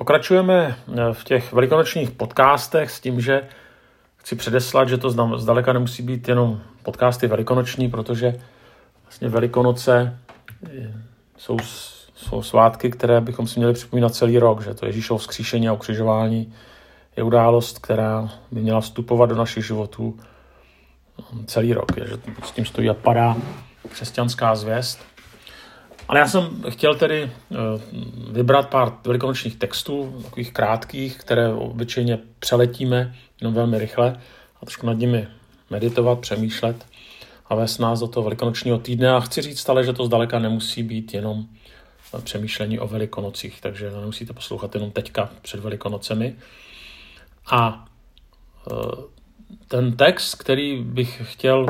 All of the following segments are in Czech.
Pokračujeme eh, v těch velikonočních podcastech s tím, že chci předeslat, že to zdaleka nemusí být jenom podcasty velikonoční, protože vlastně velikonoce eh, jsou, jsou svátky, které bychom si měli připomínat celý rok, že to Ježíšovo vzkříšení a ukřižování je událost, která by měla vstupovat do našich životů hm, celý rok, že s tím stojí a padá křesťanská zvěst. Ale já jsem chtěl tedy eh, vybrat pár velikonočních textů, takových krátkých, které obyčejně přeletíme jenom velmi rychle a trošku nad nimi meditovat, přemýšlet a vést nás do toho velikonočního týdne. A chci říct ale, že to zdaleka nemusí být jenom přemýšlení o velikonocích, takže nemusíte poslouchat jenom teďka před velikonocemi. A eh, ten text, který bych chtěl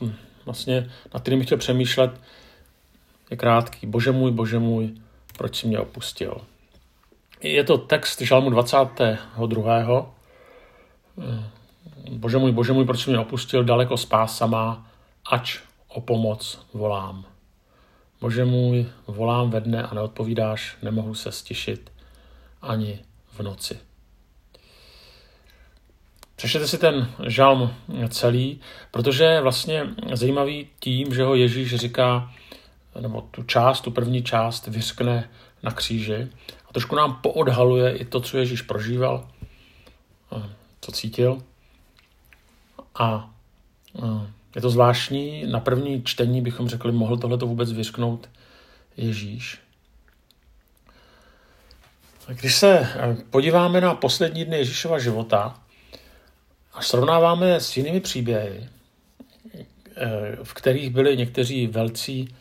hm, vlastně, nad kterým bych chtěl přemýšlet, je krátký. Bože můj, bože můj, proč jsi mě opustil? Je to text žalmu 22. Bože můj, bože můj, proč jsi mě opustil, daleko spása má, ač o pomoc volám. Bože můj, volám ve dne a neodpovídáš, nemohu se stišit ani v noci. Přečtěte si ten žalm celý, protože je vlastně zajímavý tím, že ho Ježíš říká, nebo tu část, tu první část vyřkne na kříži a trošku nám poodhaluje i to, co Ježíš prožíval, co cítil. A je to zvláštní, na první čtení bychom řekli, mohl tohle vůbec vyřknout Ježíš. Když se podíváme na poslední dny Ježíšova života a srovnáváme s jinými příběhy, v kterých byli někteří velcí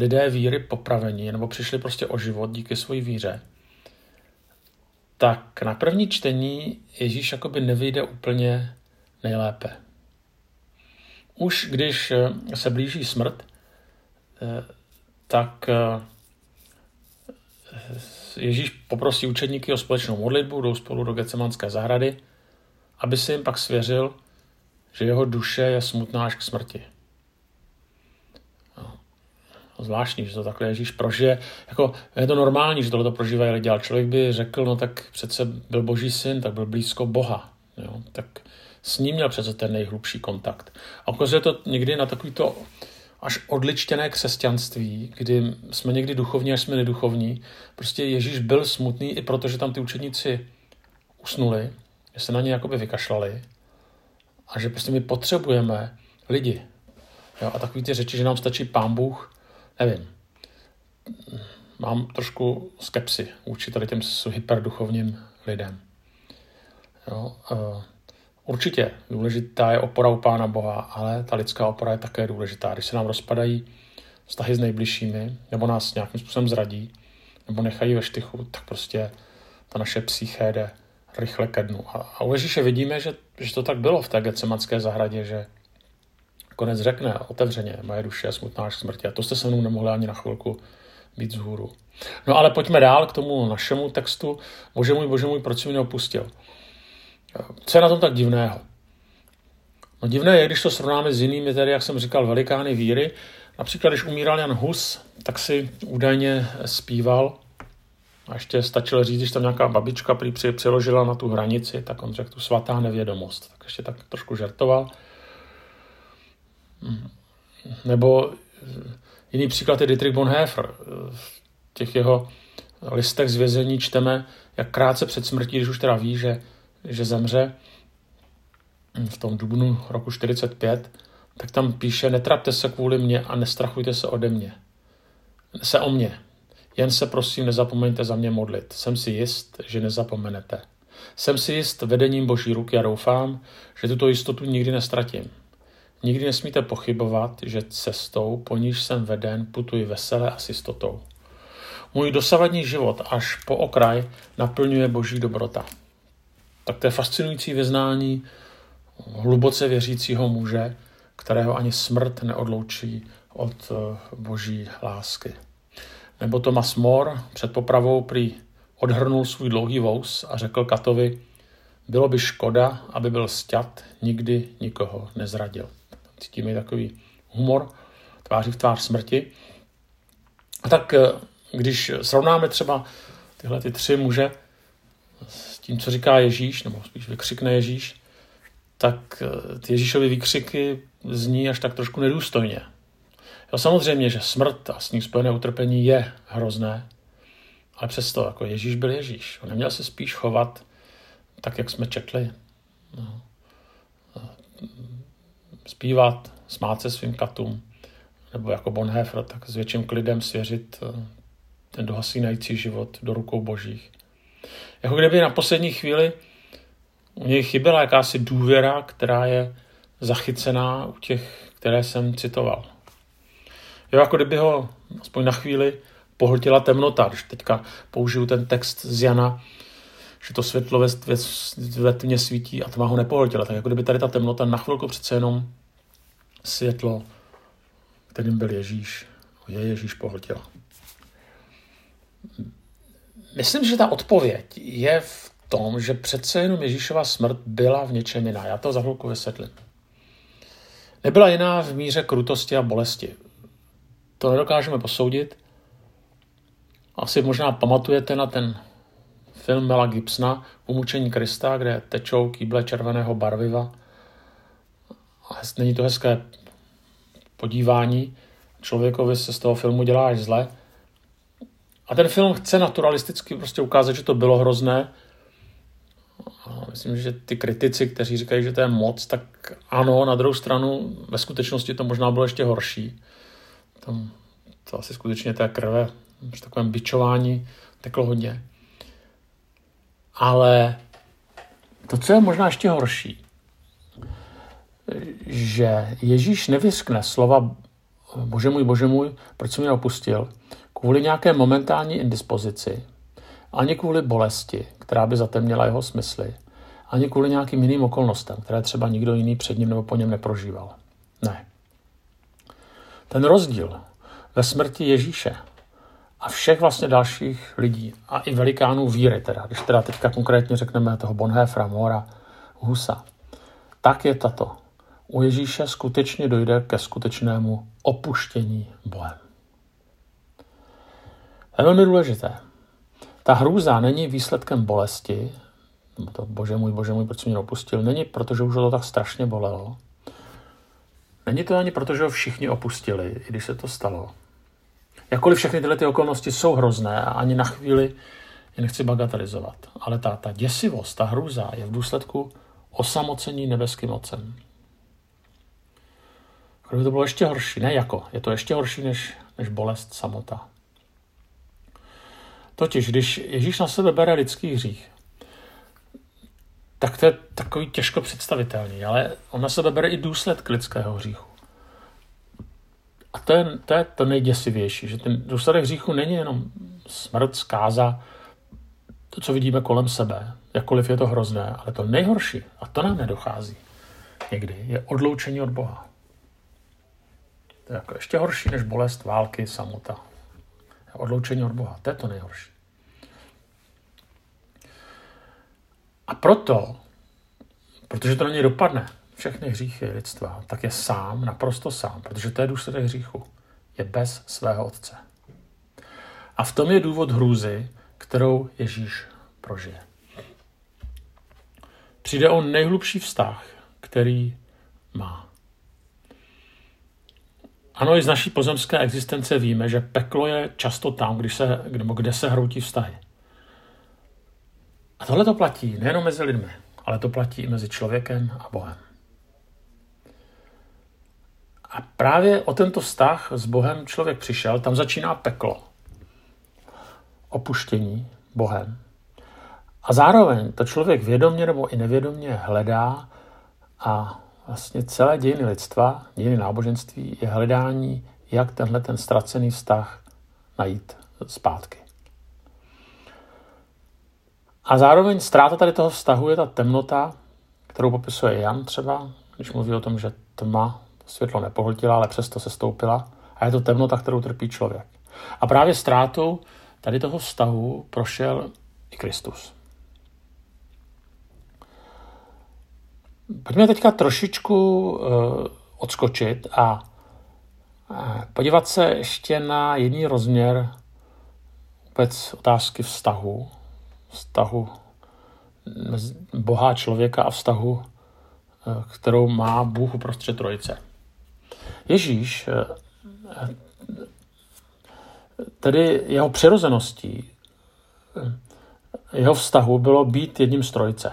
lidé víry popravení nebo přišli prostě o život díky své víře, tak na první čtení Ježíš jakoby nevyjde úplně nejlépe. Už když eh, se blíží smrt, eh, tak eh, Ježíš poprosí učedníky o společnou modlitbu, jdou spolu do Gecemanské zahrady, aby se jim pak svěřil, že jeho duše je smutná až k smrti zvláštní, že to takhle Ježíš prožije. Jako, je to normální, že tohle to prožívají lidi, ale člověk by řekl, no tak přece byl boží syn, tak byl blízko Boha. Jo? Tak s ním měl přece ten nejhlubší kontakt. A ukazuje to někdy na takový to až odličtěné křesťanství, kdy jsme někdy duchovní, až jsme neduchovní. Prostě Ježíš byl smutný i proto, že tam ty učeníci usnuli, že se na ně jakoby vykašlali a že prostě my potřebujeme lidi. Jo? A takový ty řeči, že nám stačí pán Bůh, nevím, mám trošku skepsy vůči tady těm hyperduchovním lidem. Jo, uh, určitě důležitá je opora u Pána Boha, ale ta lidská opora je také důležitá. Když se nám rozpadají vztahy s nejbližšími, nebo nás nějakým způsobem zradí, nebo nechají ve štychu, tak prostě ta naše psyché jde rychle ke dnu. A, a u Ježíše vidíme, že, že to tak bylo v té Gecemanské zahradě, že konec řekne otevřeně, moje duše je smutná až smrti. A to jste se mnou nemohli ani na chvilku být vzhůru. No ale pojďme dál k tomu našemu textu. Bože můj, bože můj, proč jsi mě opustil? Co je na tom tak divného? No divné je, když to srovnáme s jinými, tedy, jak jsem říkal, velikány víry. Například, když umíral Jan Hus, tak si údajně zpíval a ještě stačilo říct, když tam nějaká babička prý přiložila na tu hranici, tak on řekl tu svatá nevědomost. Tak ještě tak trošku žertoval. Nebo jiný příklad je Dietrich Bonhoeffer. V těch jeho listech z vězení čteme, jak krátce před smrtí, když už teda ví, že, že zemře v tom dubnu roku 45, tak tam píše, netrapte se kvůli mě a nestrachujte se ode mě. Se o mě. Jen se prosím nezapomeňte za mě modlit. Jsem si jist, že nezapomenete. Jsem si jist vedením boží ruky a doufám, že tuto jistotu nikdy nestratím. Nikdy nesmíte pochybovat, že cestou, po níž jsem veden, putuji veselé a s jistotou. Můj dosavadní život až po okraj naplňuje boží dobrota. Tak to je fascinující vyznání hluboce věřícího muže, kterého ani smrt neodloučí od eh, boží lásky. Nebo Thomas More před popravou prý odhrnul svůj dlouhý vous a řekl Katovi, bylo by škoda, aby byl sťat, nikdy nikoho nezradil cítíme takový humor tváří v tvář smrti. A tak eh, když srovnáme třeba tyhle ty tři muže s tím, co říká Ježíš, nebo spíš vykřikne Ježíš, tak eh, ty Ježíšovy výkřiky zní až tak trošku nedůstojně. Jo, samozřejmě, že smrt a s ním spojené utrpení je hrozné, ale přesto, jako Ježíš byl Ježíš. On neměl se spíš chovat tak, jak jsme četli. No. Zpívat, smát se svým katům, nebo jako Bonhoeffer, tak s větším klidem svěřit eh, ten dohasínající život do rukou božích. Jako kdyby na poslední chvíli u něj chyběla jakási důvěra, která je zachycená u těch, které jsem citoval. Jo, jako kdyby ho aspoň na chvíli pohltila temnota, když teďka použiju ten text z Jana, že to světlo ve, ve, ve tmě svítí a tma ho nepohltila. Tak jako kdyby tady ta temnota na chvilku přece jenom světlo, kterým byl Ježíš, je Ježíš pohltila. Myslím, že ta odpověď je v tom, že přece jenom Ježíšova smrt byla v něčem jiná. Já to za chvilku vysvětlím. Nebyla jiná v míře krutosti a bolesti. To nedokážeme posoudit. Asi možná pamatujete na ten film Mela Gibsona Umučení Krista, kde tečou kýble červeného barviva. Není to hezké podívání. Člověkovi se z toho filmu dělá až zle. A ten film chce naturalisticky prostě ukázat, že to bylo hrozné. A myslím, že ty kritici, kteří říkají, že to je moc, tak ano, na druhou stranu ve skutečnosti to možná bylo ještě horší. Tam to asi skutečně té krve v takovém bičování teklo hodně. Ale to, co je možná ještě horší, že Ježíš nevyskne slova Bože můj, Bože můj, proč jsi mě opustil, kvůli nějaké momentální indispozici, ani kvůli bolesti, která by zatemnila jeho smysly, ani kvůli nějakým jiným okolnostem, které třeba nikdo jiný před ním nebo po něm neprožíval. Ne. Ten rozdíl ve smrti Ježíše a všech vlastně dalších lidí a i velikánů víry, teda, když teda teďka konkrétně řekneme toho Bonhoeffera, Mora, Husa, tak je tato. U Ježíše skutečně dojde ke skutečnému opuštění Bohem. To je velmi důležité. Ta hrůza není výsledkem bolesti, to bože můj, bože můj, proč mě opustil, není protože už to tak strašně bolelo. Není to ani proto, že ho všichni opustili, i když se to stalo. Jakkoliv všechny tyhle ty okolnosti jsou hrozné a ani na chvíli je nechci bagatelizovat. Ale ta, ta děsivost, ta hrůza je v důsledku osamocení nebeským Kdyby to bylo ještě horší, ne jako, je to ještě horší než, než bolest samota. Totiž, když Ježíš na sebe bere lidský hřích, tak to je takový těžko představitelný, ale on na sebe bere i důsledky lidského hříchu. A to je, to je to nejděsivější, že ten důsledek hříchu není jenom smrt, zkáza, to, co vidíme kolem sebe, jakkoliv je to hrozné, ale to nejhorší, a to nám nedochází někdy, je odloučení od Boha. To je jako ještě horší než bolest, války, samota. Odloučení od Boha, to je to nejhorší. A proto, protože to na něj dopadne, všechny hříchy lidstva, tak je sám, naprosto sám, protože to je důsledek hříchu. Je bez svého otce. A v tom je důvod hrůzy, kterou Ježíš prožije. Přijde o nejhlubší vztah, který má. Ano, i z naší pozemské existence víme, že peklo je často tam, když se, nebo kde se hroutí vztahy. A tohle to platí nejen mezi lidmi, ale to platí i mezi člověkem a Bohem. A právě o tento vztah s Bohem člověk přišel, tam začíná peklo. Opuštění Bohem. A zároveň to člověk vědomě nebo i nevědomě hledá a vlastně celé dějiny lidstva, dějiny náboženství je hledání, jak tenhle ten ztracený vztah najít zpátky. A zároveň ztráta tady toho vztahu je ta temnota, kterou popisuje Jan třeba, když mluví o tom, že tma světlo nepohltila, ale přesto se stoupila. A je to temnota, kterou trpí člověk. A právě ztrátou tady toho vztahu prošel i Kristus. Pojďme teďka trošičku uh, odskočit a uh, podívat se ještě na jiný rozměr vůbec otázky vztahu, vztahu Boha člověka a vztahu, kterou má Bůh uprostřed trojice. Ježíš, tedy jeho přirozeností, jeho vztahu bylo být jedním z trojice.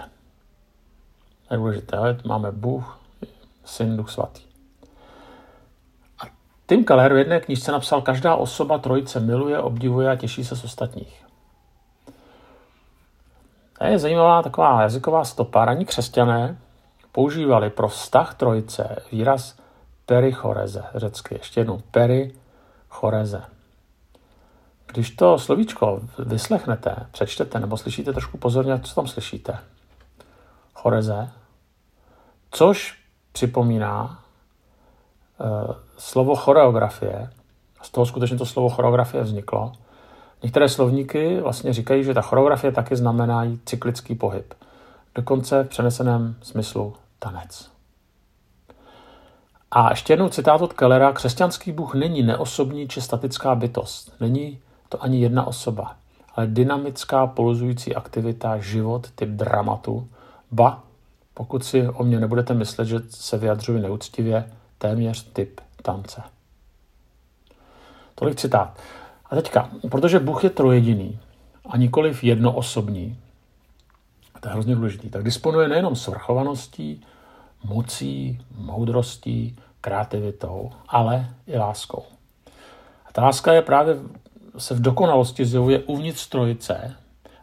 Je důležité. Máme Bůh, Syn, Duch Svatý. A Tim Keller v jedné knižce napsal, každá osoba trojice miluje, obdivuje a těší se z ostatních. To je zajímavá taková jazyková stopa. Raní křesťané používali pro vztah trojice výraz perichoreze, řecky. Ještě jednou, perichoreze. Když to slovíčko vyslechnete, přečtete nebo slyšíte trošku pozorně, co tam slyšíte? Choreze, což připomíná uh, slovo choreografie. Z toho skutečně to slovo choreografie vzniklo. Některé slovníky vlastně říkají, že ta choreografie taky znamená cyklický pohyb. Dokonce v přeneseném smyslu tanec. A ještě jednou citát od Kellera. Křesťanský Bůh není neosobní či statická bytost. Není to ani jedna osoba, ale dynamická poluzující aktivita, život, typ dramatu, ba, pokud si o mě nebudete myslet, že se vyjadřuji neúctivě, téměř typ tance. Tolik citát. A teďka, protože Bůh je trojediný a nikoliv jednoosobní, to je hrozně důležitý, tak disponuje nejenom svrchovaností, mocí, moudrostí, kreativitou, ale i láskou. A ta láska je právě se v dokonalosti zjevuje uvnitř trojice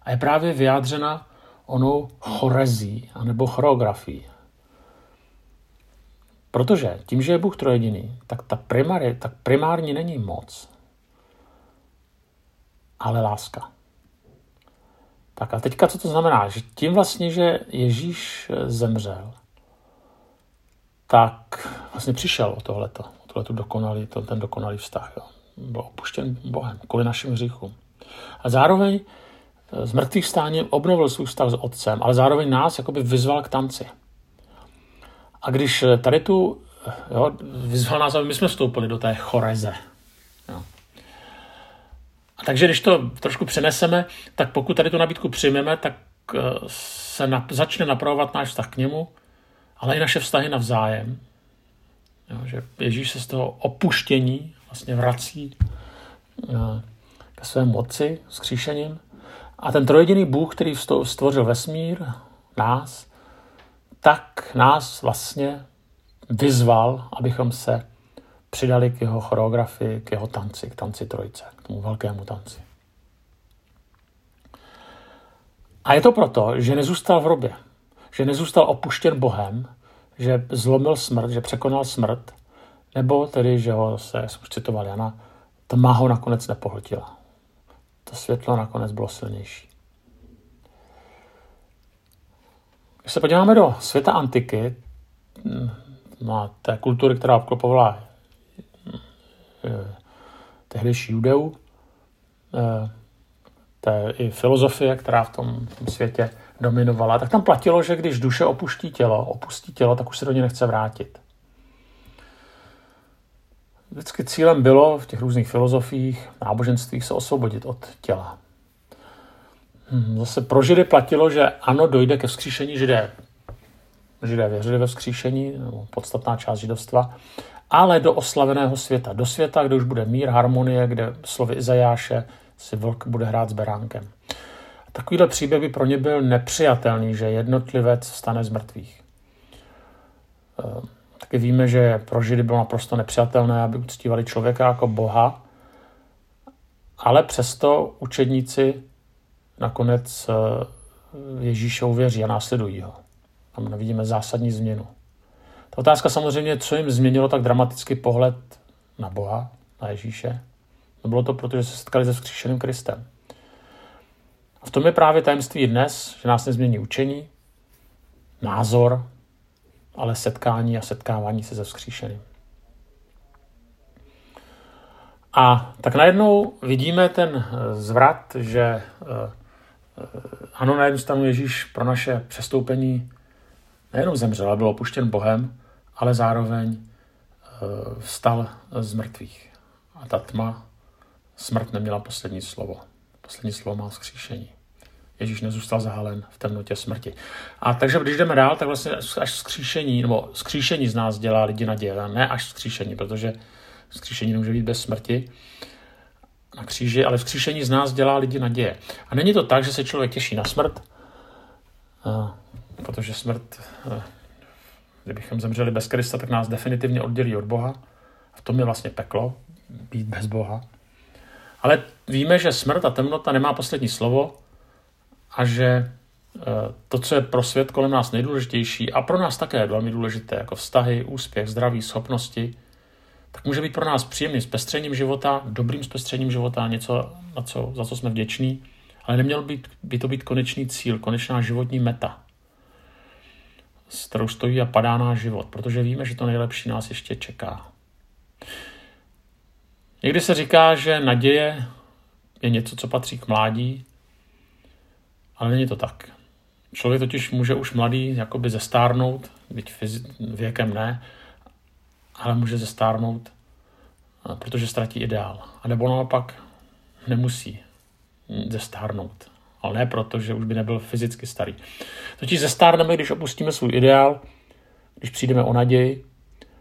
a je právě vyjádřena onou chorezí anebo choreografií. Protože tím, že je Bůh trojediný, tak ta primárně, tak primární není moc, ale láska. Tak a teďka co to znamená? Že tím vlastně, že Ježíš zemřel, tak vlastně přišel o tohleto, o tohleto dokonalý, ten dokonalý vztah. Jo byl opuštěn Bohem kvůli našim hříchům. A zároveň eh, mrtvých stáním obnovil svůj vztah s otcem, ale zároveň nás jakoby vyzval k tanci. A když eh, tady tu eh, jo, vyzval nás, aby my jsme vstoupili do té choreze. Jo. A takže když to trošku přeneseme, tak pokud tady tu nabídku přijmeme, tak se na, začne napravovat náš vztah k němu, ale i naše vztahy navzájem. Jo, že Ježíš se z toho opuštění vlastně vrací eh, ke své moci s kříšením. A ten trojediný Bůh, který stvořil vesmír, nás, tak nás vlastně vyzval, abychom se přidali k jeho choreografii, k jeho tanci, k tanci trojice, k tomu velkému tanci. A je to proto, že nezůstal v hrobě, že nezůstal opuštěn Bohem, že zlomil smrt, že překonal smrt nebo tedy, že ho se, už citoval Jana, tma ho nakonec nepohltila. To světlo nakonec bylo silnější. Když se podíváme do světa antiky, na té kultury, která obklopovala eh, tehdejší judeů, eh, té i filozofie, která v tom, v tom světě dominovala, tak tam platilo, že když duše opuští tělo, opustí tělo, tak už se do něj nechce vrátit vždycky cílem bylo v těch různých filozofiích, náboženstvích se osvobodit od těla. Hmm, zase pro Židy platilo, že ano, dojde ke vzkříšení Židé. Židé věřili ve vzkříšení, nebo podstatná část židovstva, ale do oslaveného světa. Do světa, kde už bude mír, harmonie, kde slovy Izajáše si vlk bude hrát s beránkem. Takovýhle příběh by pro ně byl nepřijatelný, že jednotlivec vstane z mrtvých. Taky víme, že pro Židy bylo naprosto nepřijatelné, aby uctívali člověka jako boha, ale přesto učedníci nakonec eh, Ježíše uvěří a následují ho. Tam vidíme zásadní změnu. Ta otázka samozřejmě, co jim změnilo tak dramatický pohled na Boha, na Ježíše. No bylo to, protože se setkali se vzkříšeným Kristem. A v tom je právě tajemství dnes, že nás nezmění učení, názor, ale setkání a setkávání se se vzkříšeným. A tak najednou vidíme ten eh, zvrat, že eh, eh, ano, na jednu stranu Ježíš pro naše přestoupení nejenom zemřel, ale byl opuštěn Bohem, ale zároveň vstal z mrtvých. A ta tma, smrt neměla poslední slovo. Poslední slovo má vzkříšení. Ježíš nezůstal zahalen v temnotě smrti. A takže když jdeme dál, tak vlastně až skříšení, nebo skříšení z nás dělá lidi naděje, ne až skříšení, protože skříšení nemůže být bez smrti na kříži, ale vzkříšení z nás dělá lidi naděje. A není to tak, že se člověk těší na smrt, protože smrt, kdybychom zemřeli bez Krista, tak nás definitivně oddělí od Boha. A v tom je vlastně peklo, být bez Boha. Ale víme, že smrt a temnota nemá poslední slovo a že e, to, co je pro svět kolem nás nejdůležitější a pro nás také velmi důležité, jako vztahy, úspěch, zdraví, schopnosti, tak může být pro nás příjemným zpestřením života, dobrým zpestřením života, něco, na co, za co jsme vděční, ale neměl být, by to být konečný cíl, konečná životní meta, s kterou stojí a padá náš život, protože víme, že to nejlepší nás ještě čeká. Někdy se říká, že naděje je něco, co patří k mládí, ale není to tak. Člověk totiž může už mladý jakoby zestárnout, byť věkem ne, ale může zestárnout, protože ztratí ideál. A nebo naopak nemusí zestárnout. Ale ne proto, že už by nebyl fyzicky starý. Totiž zestárneme, když opustíme svůj ideál, když přijdeme o naději,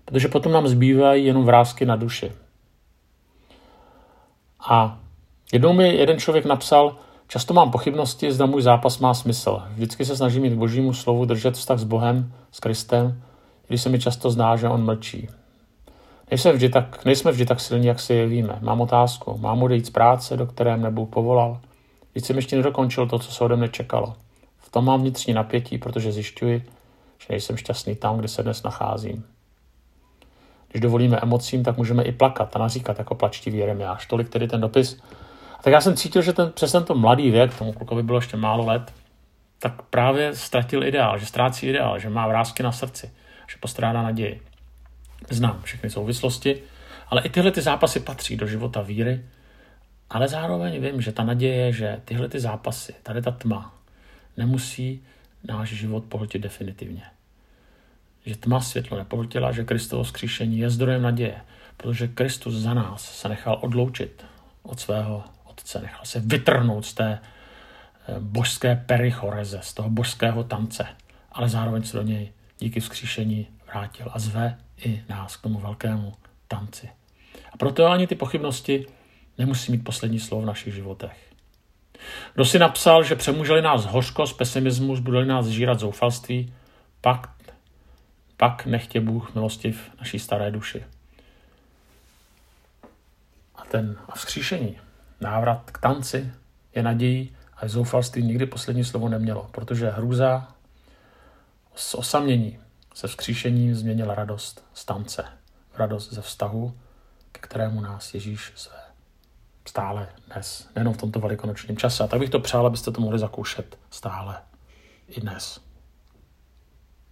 protože potom nám zbývají jenom vrázky na duši. A jednou mi jeden člověk napsal, často mám pochybnosti, zda můj zápas má smysl. Vždycky se snažím mít k božímu slovu držet vztah s Bohem, s Kristem, když se mi často zdá, že on mlčí. Nejsme vždy tak, nejsme vždy tak silní, jak si jevíme. Mám otázku. Mám odejít z práce, do které mne Bůh povolal? Když jsem ještě nedokončil to, co se ode mne čekalo. V tom mám vnitřní napětí, protože zjišťuji, že nejsem šťastný tam, kde se dnes nacházím. Když dovolíme emocím, tak můžeme i plakat a naříkat jako plačtivý Jeremiáš. Tolik tedy ten dopis. Tak já jsem cítil, že ten, přes tento mladý věk, tomu klukovi bylo ještě málo let, tak právě ztratil ideál, že ztrácí ideál, že má vrázky na srdci, že postrádá naději. Znám všechny souvislosti, ale i tyhle ty zápasy patří do života víry, ale zároveň vím, že ta naděje, že tyhle ty zápasy, tady ta tma, nemusí náš život pohltit definitivně. Že tma světlo nepohltila, že Kristovo skříšení je zdrojem naděje, protože Kristus za nás se nechal odloučit od svého otce, nechal se vytrhnout z té eh, božské perichoreze, z toho božského tance, ale zároveň se do něj díky vzkříšení vrátil a zve i nás k tomu velkému tanci. A proto ani ty pochybnosti nemusí mít poslední slovo v našich životech. Kdo si napsal, že přemůželi nás hořkost, pesimismus, budeli nás žírat zoufalství, pak, pak nechtě Bůh milostiv naší staré duši. A ten a vzkříšení, návrat k tanci je nadějí a zoufalství nikdy poslední slovo nemělo, protože hrůza, osamění, se vzkříšením změnil radost z tance, radost ze vztahu, ke kterému nás Ježíš zve stále dnes, nejenom v tomto velikonočním čase. A tak bych to přál, abyste to mohli zakoušet stále i dnes.